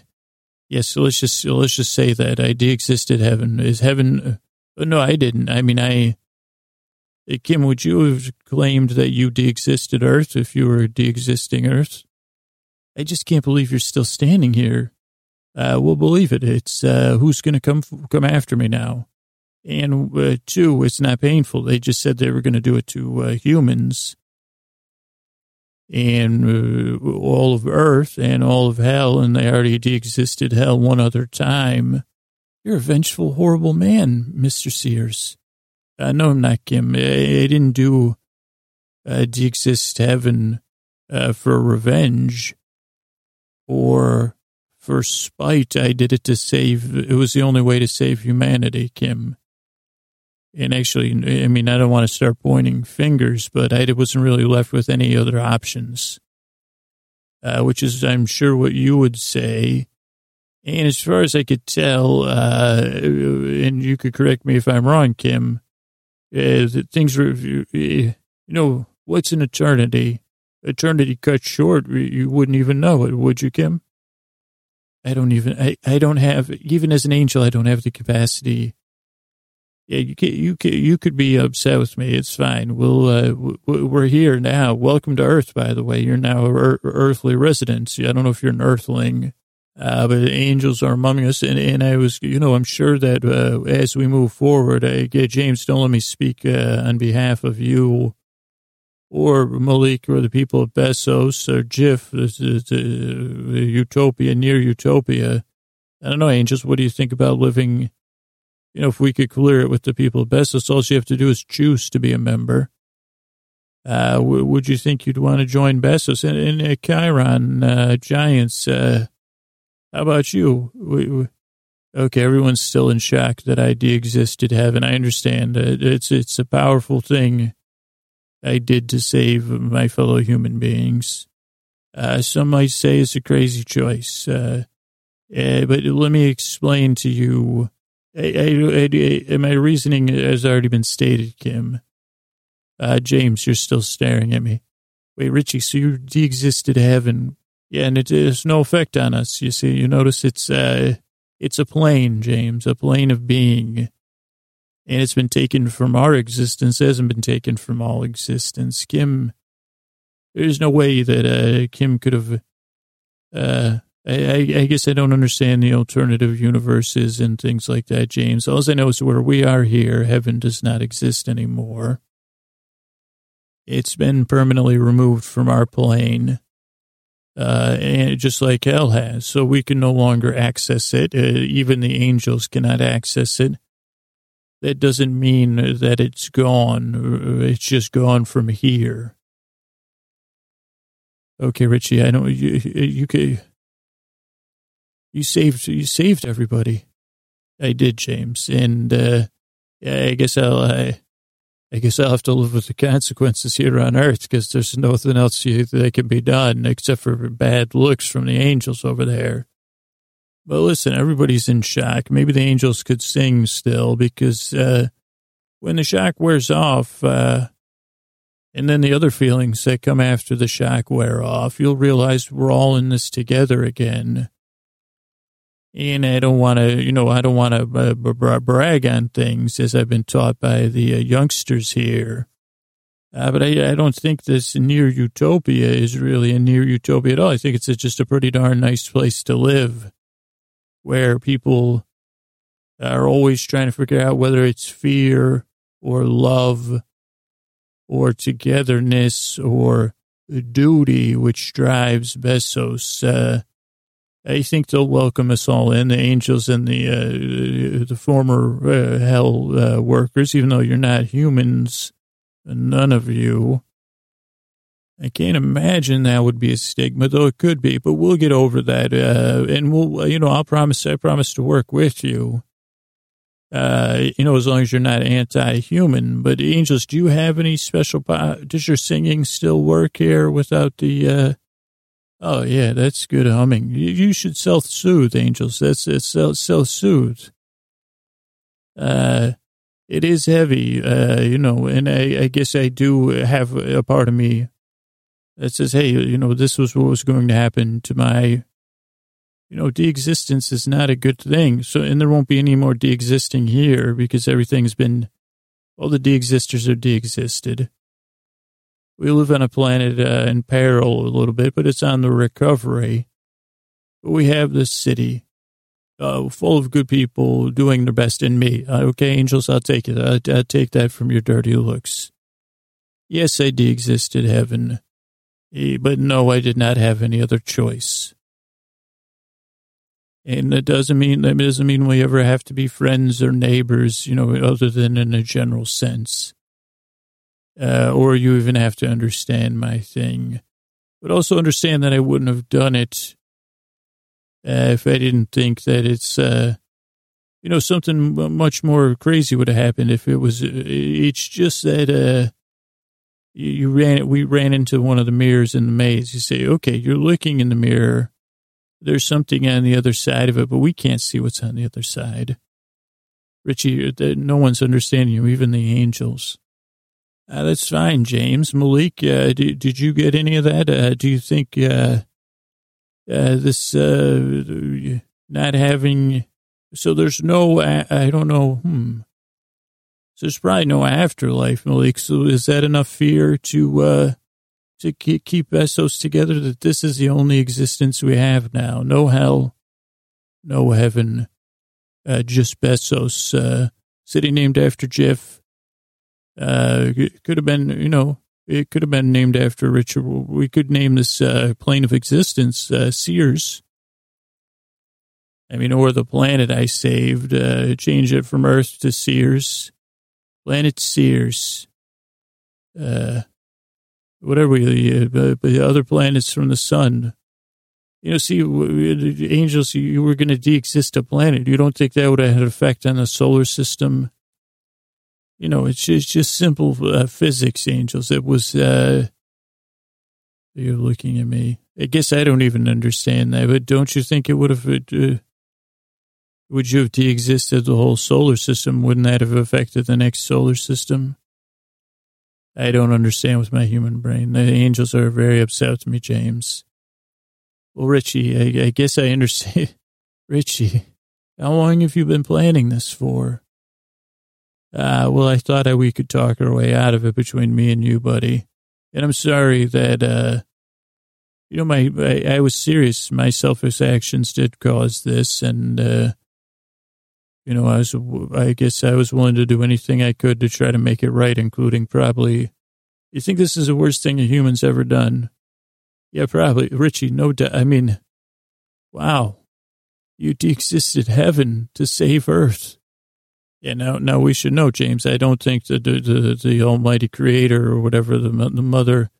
Speaker 1: yes, so let's just let's just say that I de-existed heaven. Is heaven? Uh, no, I didn't. I mean, I. Kim, would you have claimed that you de-existed Earth if you were de-existing Earth? I just can't believe you're still standing here uh, will believe it. It's uh, who's going to come come after me now. And uh, two, it's not painful. They just said they were going to do it to uh, humans and uh, all of Earth and all of hell, and they already de-existed hell one other time. You're a vengeful, horrible man, Mister Sears. Uh, no, I'm not Kim. I, I didn't do uh, de-exist heaven uh, for revenge or for spite. I did it to save, it was the only way to save humanity, Kim. And actually, I mean, I don't want to start pointing fingers, but I wasn't really left with any other options, uh, which is, I'm sure, what you would say. And as far as I could tell, uh, and you could correct me if I'm wrong, Kim, uh, things were, you know, what's an eternity? Eternity cut short, you wouldn't even know it, would you, Kim? I don't even, I, I don't have, even as an angel, I don't have the capacity. Yeah, you can, you can, you could be upset with me. It's fine. We'll, uh, we're here now. Welcome to Earth, by the way. You're now er- earthly residents. I don't know if you're an earthling, uh, but angels are among us. And, and I was, you know, I'm sure that, uh, as we move forward, I, James, don't let me speak, uh, on behalf of you or Malik or the people of Besos or Jiff, the, utopia, near utopia. I don't know, Angels, what do you think about living, you know, if we could clear it with the people of Besos, all you have to do is choose to be a member. Uh, w- would you think you'd want to join Besos and, and uh, Chiron, uh, Giants? How about you? We, we, okay, everyone's still in shock that idea existed heaven. I understand. It's, it's a powerful thing I did to save my fellow human beings. Uh, some might say it's a crazy choice, uh, uh, but let me explain to you. I, I, I, my reasoning has already been stated, Kim. Uh, James, you're still staring at me. Wait, Richie, so you de-existed heaven. Yeah, and it has no effect on us. You see, you notice it's, uh, it's a plane, James, a plane of being and it's been taken from our existence, hasn't been taken from all existence. Kim, there's no way that uh, Kim could have. Uh, I, I, guess I don't understand the alternative universes and things like that, James. All I know is where we are here, heaven does not exist anymore. It's been permanently removed from our plane. Uh, and just like hell has. So we can no longer access it. Uh, even the angels cannot access it. That doesn't mean that it's gone. It's just gone from here. Okay, Richie, I know you. You. You saved. You saved everybody. I did, James, and uh, yeah, I guess I'll. I, I guess I'll have to live with the consequences here on earth because there's nothing else that can be done except for bad looks from the angels over there. But listen, everybody's in shock. Maybe the angels could sing still because uh, when the shock wears off, uh, and then the other feelings that come after the shock wear off, you'll realize we're all in this together again. And I don't want to, you know, I don't want to uh, brag on things as I've been taught by the uh, youngsters here. Uh, but I, I, don't think this near utopia is really a near utopia at all. I think it's a, just a pretty darn nice place to live where people are always trying to figure out whether it's fear or love or togetherness or duty, which drives Besos. Uh, I think they'll welcome us all in, the angels and the uh, the former uh, hell uh, workers, even though you're not humans, none of you. I can't imagine that would be a stigma, though it could be, but we'll get over that. Uh, and we'll, you know, I'll promise, I promise to work with you. Uh, you know, as long as you're not anti-human. But angels, do you have any special, does your singing still work here without the, uh, Oh yeah, that's good humming. You, should self-soothe, angels. That's self-soothe. Uh, it is heavy, uh, you know, and I, I guess I do have a part of me that says, hey, you know, this was what was going to happen to my, you know, de-existence is not a good thing. So, and there won't be any more de-existing here because everything's been, all the de-existers are de-existed. We live on a planet uh, in peril a little bit, but it's on the recovery. But we have this city uh, full of good people doing their best in me. Uh, okay, angels, I'll take it. I'll, I'll, take that from your dirty looks. Yes, I de existed heaven, eh, but no, I did not have any other choice. And that doesn't mean that doesn't mean we ever have to be friends or neighbors, you know, other than in a general sense uh, or you even have to understand my thing. But also understand that I wouldn't have done it uh, if I didn't think that it's, uh, you know, something much more crazy would have happened if it was, uh, it's just that, uh, you, you ran, we ran into one of the mirrors in the maze. You say, okay, you're looking in the mirror. There's something on the other side of it, but we can't see what's on the other side. Richie, no one's understanding you, even the angels. Uh, that's fine, James. Malik, uh, did, did you get any of that? Uh, do you think uh, uh, this uh, not having, so there's no, I don't know, hmm. So there's probably no afterlife, Malik. So is that enough fear to to keep Besos together that this is the only existence we have now? No hell, no heaven, just Besos. city named after Jeff uh, it could have been, you know, it could have been named after Richard. We could name this uh, plane of existence uh, Sears. I mean, or the planet I saved, uh, change it from Earth to Sears. Planet Sears. Uh, whatever we, uh, the other planets from the sun. You know, see, angels, you were going to de-exist a planet. You don't think that would have had an effect on the solar system? You know, it's just, just simple uh, physics, angels. It was, uh, you're looking at me. I guess I don't even understand that, but don't you think it would have, uh, would you have de-existed the whole solar system? Wouldn't that have affected the next solar system? I don't understand with my human brain. The angels are very upset with me, James. Well, Richie, I, I guess I understand. Richie, how long have you been planning this for? Uh, well, I thought we could talk our way out of it between me and you, buddy. And I'm sorry that, uh, you know, my, I, I was serious. My selfish actions did cause this. And, uh, you know, I was, I guess I was willing to do anything I could to try to make it right, including probably, you think this is the worst thing a human's ever done? Yeah, probably. Richie, no doubt. I mean, wow. You de-existed heaven to save earth. Yeah, now, now we should know, James. I don't think the, the, the Almighty Creator or whatever the the mother,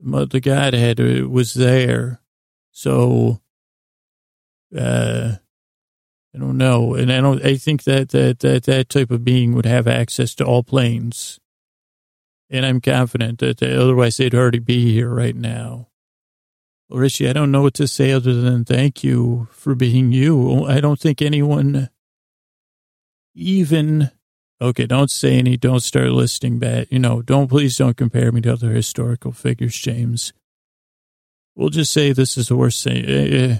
Speaker 1: the Godhead uh, was there. So, uh, I don't know, and I don't. I think that that that that type of being would have access to all planes, and I'm confident that otherwise they'd already be here right now. Well, Richie, I don't know what to say other than thank you for being you. I don't think anyone even okay, don't say any, don't start listing bad, you know, don't please don't compare me to other historical figures, James. We'll just say this is the worst thing. Uh, uh,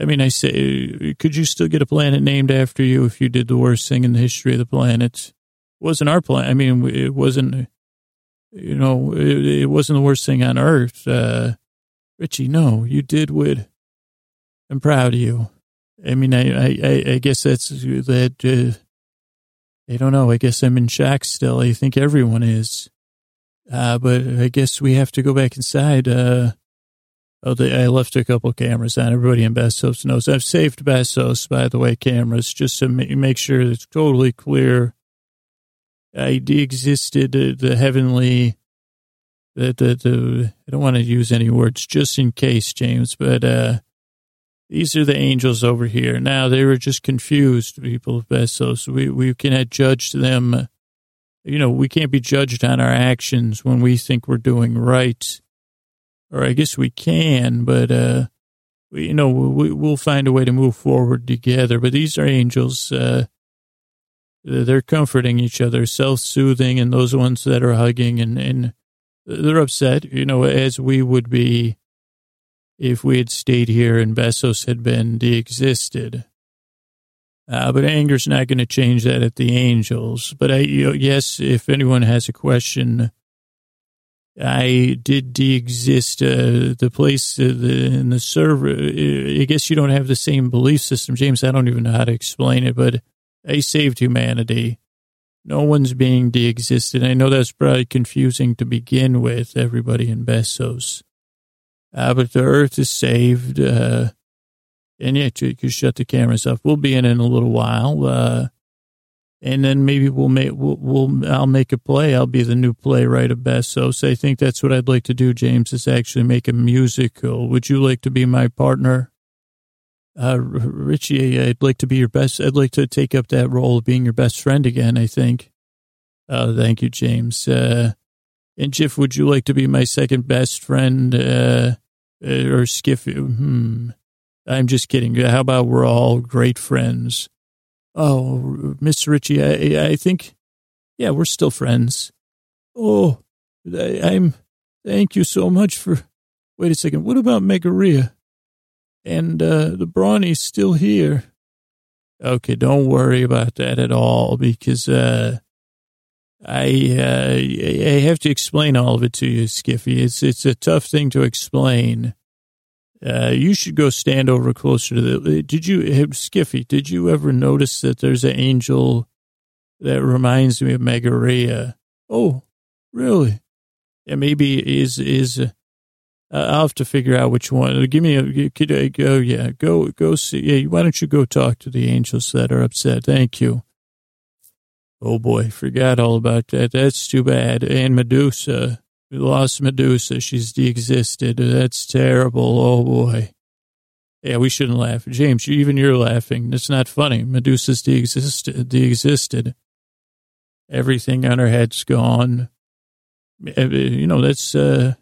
Speaker 1: I mean, I say, could you still get a planet named after you if you did the worst thing in the history of the planet? It wasn't our planet. I mean, it wasn't, you know, it, it wasn't the worst thing on Earth. Uh, Richie, no, you did what I'm proud of you. I mean, I, I, I guess that's that, uh, I don't know. I guess I'm in shock still. I think everyone is. Uh, but I guess we have to go back inside. Uh, oh, I left a couple cameras on. Everybody in Besos knows. I've saved Besos, by the way, cameras, just to make sure it's totally clear. I de-existed uh, the heavenly, the, the, the, I don't want to use any words just in case, James, but, uh, these are the angels over here. Now they were just confused, people of Besos. We we cannot judge them. You know, we can't be judged on our actions when we think we're doing right. Or I guess we can, but uh, we, you know, we, we'll find a way to move forward together. But these are angels. Uh, they're comforting each other, self-soothing, and those ones that are hugging and and they're upset. You know, as we would be if we had stayed here and Besos had been de-existed. Uh, but anger's not going to change that at the Angels. But I, you know, yes, if anyone has a question, I did de-exist. Uh, the place uh, the, in the server. I guess you don't have the same belief system, James. I don't even know how to explain it, but I saved humanity. No one's being de-existed. I know that's probably confusing to begin with. Everybody in Besos. Uh, but the earth is saved. Uh, and yeah, you can shut the cameras off. We'll be in in a little while. Uh, and then maybe we'll make, we'll, we'll, I'll make a play. I'll be the new playwright of Besos I think that's what I'd like to do, James, is actually make a musical. Would you like to be my partner? Uh, Richie, I'd like to be your best. I'd like to take up that role of being your best friend again, I think. Uh, thank you, James. Uh, and Jiff, would you like to be my second best friend, uh, uh or Skiff? Hmm. I'm just kidding. How about we're all great friends? Oh, Miss Ritchie, I, I think, yeah, we're still friends. Oh, I, I'm, thank you so much for, wait a second. What about Megaria? And, uh, the Brawny's still here. Okay, don't worry about that at all because, uh, I uh, I have to explain all of it to you, Skiffy. It's it's a tough thing to explain. Uh, you should go stand over closer to the. Did you, Skiffy? Did you ever notice that there's an angel that reminds me of Megaria? Oh, really? Yeah, maybe is is. Uh, I'll have to figure out which one. Give me a. Could I go? Yeah, go go see. Yeah, why don't you go talk to the angels that are upset? Thank you. Oh boy, forgot all about that. That's too bad. And Medusa, we lost Medusa. She's de-existed. That's terrible. Oh boy. Yeah, we shouldn't laugh. James, even you're laughing. It's not funny. Medusa's de-existed. de-existed. Everything on her head's gone. Eh, you know, that's, uh,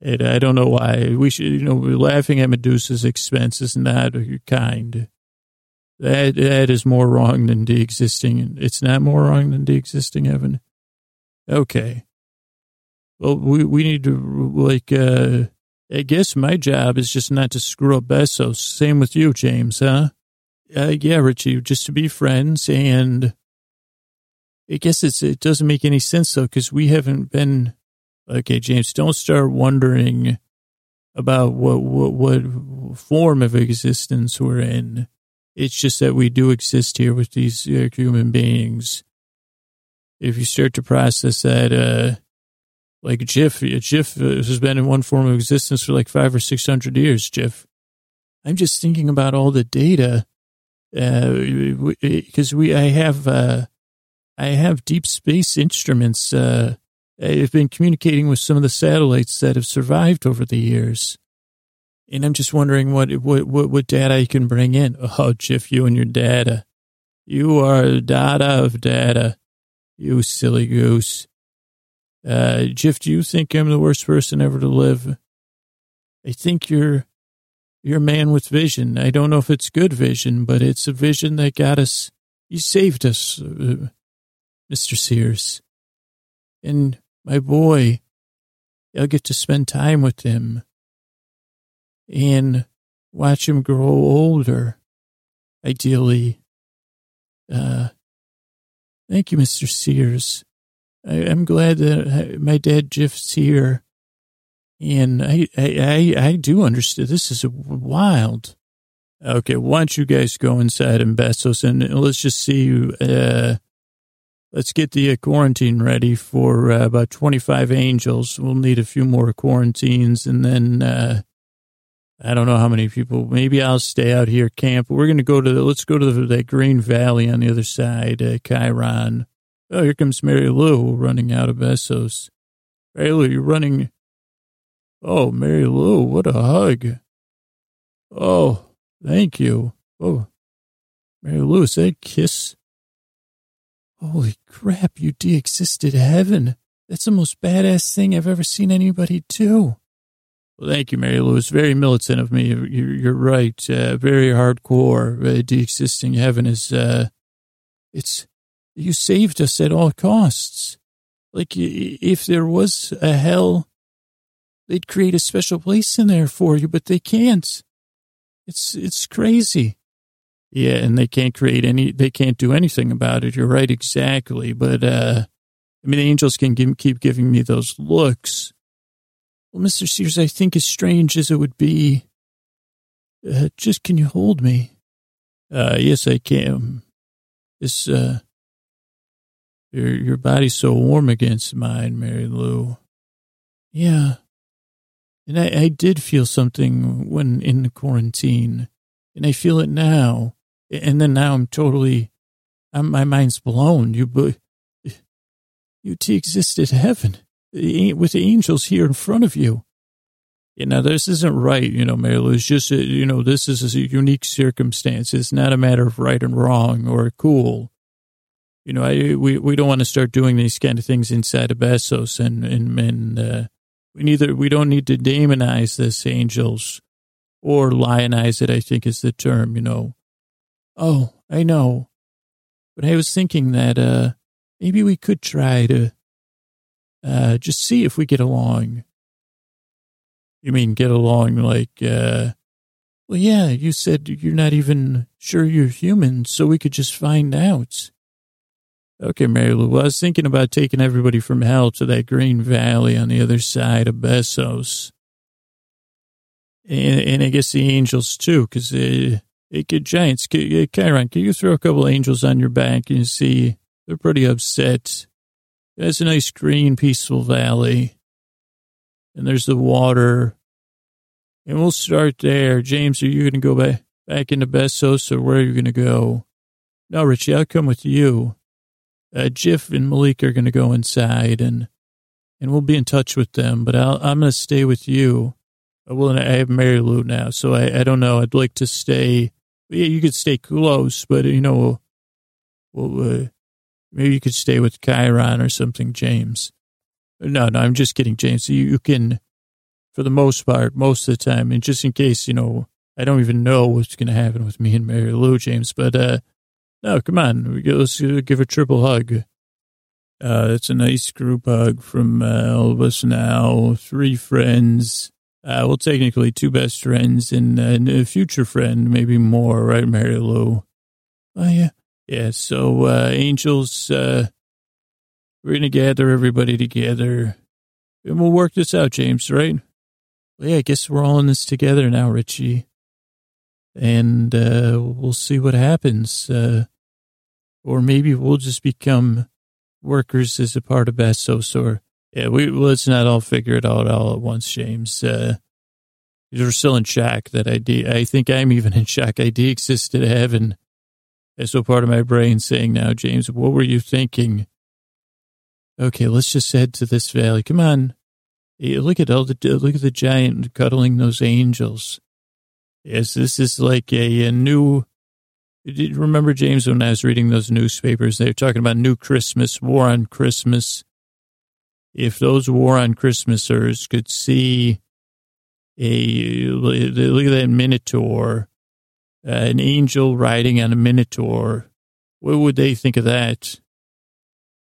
Speaker 1: it, I don't know why. We should, you know, laughing at Medusa's expense is not kind. That that is more wrong than the existing. It's not more wrong than the existing heaven. Okay. Well, we we need to like. uh I guess my job is just not to screw up Besos. Same with you, James, huh? Uh, yeah, Richie, just to be friends. And I guess it's it doesn't make any sense though because we haven't been. Okay, James, don't start wondering about what what what form of existence we're in. It's just that we do exist here with these uh, human beings. If you start to process that, uh, Like Jiff, Jiff has been in one form of existence for like five or six hundred years, Jiff. I'm just thinking about all the data, because uh, we, I have, uh, I have deep space instruments, uh, I've been communicating with some of the satellites that have survived over the years. And I'm just wondering what, what, what, what data you can bring in. Oh, Jiff, you and your data. You are data of data. You silly goose. Uh, Jiff, do you think I'm the worst person ever to live? I think you're, you're a man with vision. I don't know if it's good vision, but it's a vision that got us, you saved us, uh, Mr. Sears. And my boy, I'll get to spend time with him and watch him grow older, ideally. Uh, thank you, Mr. Sears. I, am glad that my dad Jiff's here. And I, I, I, I do understand. This is wild. Okay, why don't you guys go inside and Besos and let's just see, uh, Let's get the uh, quarantine ready for uh, about 25 angels. We'll need a few more quarantines and then, uh, I don't know how many people. Maybe I'll stay out here, camp. We're going to go to the, let's go to the, that Green Valley on the other side, uh, Chiron. Oh, here comes Mary Lou running out of Besos. Mary Lou, you're running. Oh, Mary Lou, what a hug. Oh, thank you. Oh, Mary Lou, is that kiss? Holy crap, you de-existed heaven. That's the most badass thing I've ever seen anybody do. Well, thank you, Mary Louise. Very militant of me. You're, you're right. Uh, very hardcore. Uh, de-existing heaven is, uh, it's, you saved us at all costs. Like, if there was a hell, they'd create a special place in there for you, but they can't. It's, it's crazy. Yeah, and they can't create any, they can't do anything about it. You're right, exactly. But, uh, I mean, the angels can give, keep giving me those looks. Well, Mr. Sears, I think as strange as it would be, uh, just can you hold me? Uh, yes, I can. This, uh, your, your body's so warm against mine, Mary Lou. Yeah. And I, I did feel something when in the quarantine, and I feel it now. And then now I'm totally, I'm, my mind's blown. You, you existed heaven with the angels here in front of you. You know, this isn't right, you know, Mary Lou. It's just, a, you know, this is a unique circumstance. It's not a matter of right and wrong or cool. You know, I, we, we don't want to start doing these kind of things inside of Besos and, and, and, uh, we neither, we don't need to demonize this angels or lionize it, I think is the term, you know. Oh, I know. But I was thinking that uh, maybe we could try to uh, just see if we get along. You mean get along like, uh, well, yeah, you said you're not even sure you're human, so we could just find out. Okay, Mary Lou, well, I was thinking about taking everybody from hell to that green valley on the other side of Besos. And, and I guess the angels too, because uh, Hey, good giants, Chiron, can you throw a couple angels on your back and see they're pretty upset? There's a nice green, peaceful valley. And there's the water. And we'll start there. James, are you going to go back, back into Besos or where are you going to go? No, Richie, I'll come with you. Uh, Jiff and Malik are going to go inside and, and we'll be in touch with them, but I'll, I'm going to stay with you. Well, I have Mary Lou now, so I, I don't know. I'd like to stay yeah, you could stay close, but you know, well, uh, maybe you could stay with Chiron or something, James. No, no, I'm just kidding, James. You, you can, for the most part, most of the time, and just in case, you know, I don't even know what's going to happen with me and Mary Lou, James, but, uh, no, come on, let's give a triple hug. Uh, it's a nice group hug from uh, all of us now, three friends, uh, well, technically, two best friends and, and, a future friend, maybe more, right, Mary Lou? Oh, yeah. Yeah, so, uh, angels, uh, we're going to gather everybody together and we'll work this out, James, right? Well, yeah, I guess we're all in this together now, Richie. And, uh, we'll see what happens. Uh, or maybe we'll just become workers as a part of Besos or Yeah, we let's not all figure it out all at once, James. Uh, we're still in shock that I de- I think I'm even in shock. I de-existed what part of my brain saying now, James. What were you thinking? Okay, let's just head to this valley. Come on. Look at all the look at the giant cuddling those angels. Yes, this is like a, a new. Remember, James, when I was reading those newspapers, they were talking about new Christmas, war on Christmas if those war on Christmasers could see a look at that minotaur, uh, an angel riding on a minotaur, what would they think of that?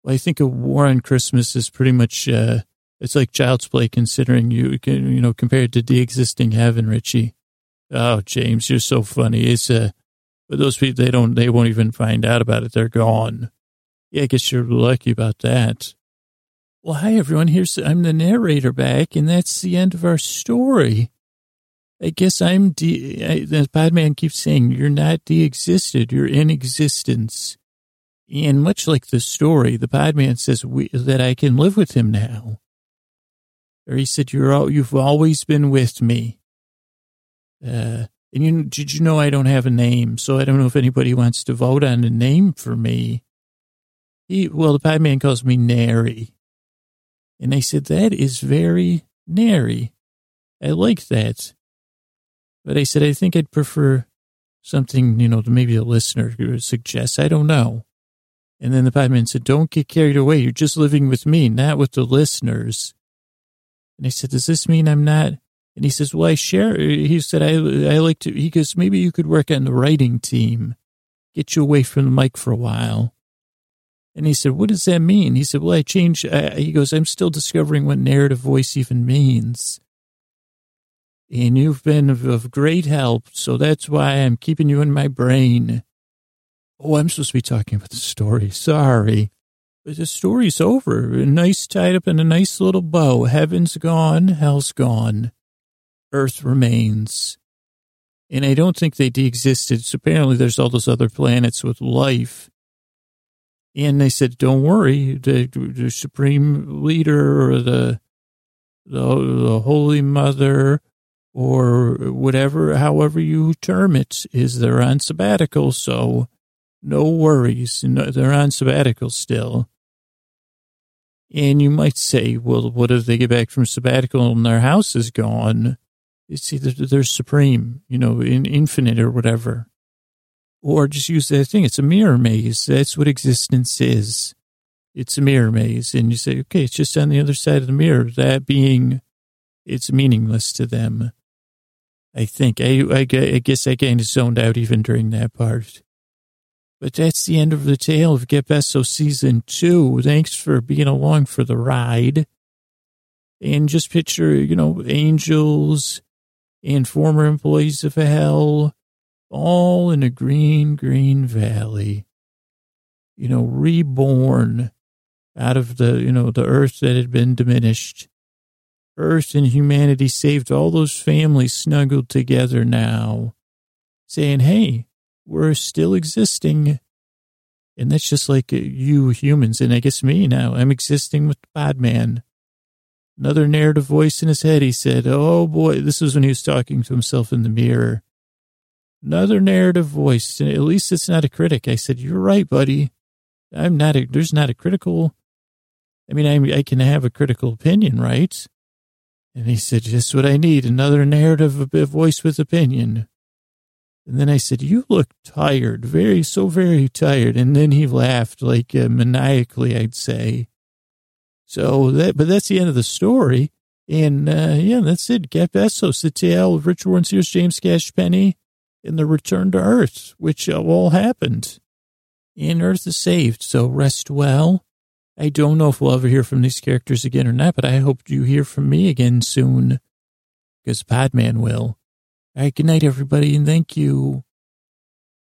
Speaker 1: Well, I think a war on Christmas is pretty much uh, it's like child's play, considering you can you know compared to the existing heaven, Richie. Oh, James, you're so funny. It's uh, but those people they don't they won't even find out about it. They're gone. Yeah, I guess you're lucky about that. Well, hi everyone. Here's I'm the narrator back, and that's the end of our story. I guess I'm de. I, the Podman keeps saying you're not de-existed. You're in existence, and much like the story, the Podman says we, that I can live with him now. Or he said you're all, you've always been with me. Uh, and you did you know I don't have a name, so I don't know if anybody wants to vote on a name for me. He well, the Podman calls me Nary. And I said, that is very nary. I like that. But I said, I think I'd prefer something, you know, maybe a listener suggests. I don't know. And then the Podman said, don't get carried away. You're just living with me, not with the listeners. And I said, does this mean I'm not? And he says, well, I share. He said, I, I like to, he goes, maybe you could work on the writing team, get you away from the mic for a while. And he said, what does that mean? He said, well, I change. Uh, he goes, I'm still discovering what narrative voice even means. And you've been of, great help. So that's why I'm keeping you in my brain. Oh, I'm supposed to be talking about the story. Sorry. But the story's over. Nice tied up in a nice little bow. Heaven's gone. Hell's gone. Earth remains. And I don't think they de-existed. So apparently there's all those other planets with life and they said, "Don't worry, the, the supreme leader or the, the the Holy Mother or whatever, however you term it, is they're on sabbatical. So no worries, they're on sabbatical still." And you might say, "Well, what if they get back from sabbatical and their house is gone?" You see, they're, they're supreme, you know, in infinite or whatever. Or just use that thing. It's a mirror maze. That's what existence is. It's a mirror maze. And you say, okay, it's just on the other side of the mirror. That being, it's meaningless to them. I think. I, I, I guess I kind of zoned out even during that part. But that's the end of the tale of Get Besos season two. Thanks for being along for the ride. And just picture, you know, angels and former employees of hell all in a green, green valley, you know, reborn out of the, you know, the earth that had been diminished. Earth and humanity saved all those families snuggled together now, saying, hey, we're still existing. And that's just like you humans, and I guess me now. I'm existing with the bad man. Another narrative voice in his head, he said, Oh boy, this was when he was talking to himself in the mirror. Another narrative voice. and At least it's not a critic. I said, You're right, buddy. I'm not a, there's not a critical, I mean, I, I can have a critical opinion, right? And he said, Just what I need. Another narrative a voice with opinion. And then I said, You look tired, very, so very tired. And then he laughed like uh, maniacally, I'd say. So that, but that's the end of the story. And uh, yeah, that's it. Get Besos, the tale of Richard Warren Sears, James Cash Penney in the return to Earth, which uh, all happened. And Earth is saved, so rest well. I don't know if we'll ever hear from these characters again or not, but I hope you hear from me again soon, because Podman will. All right, good night, everybody, and thank you.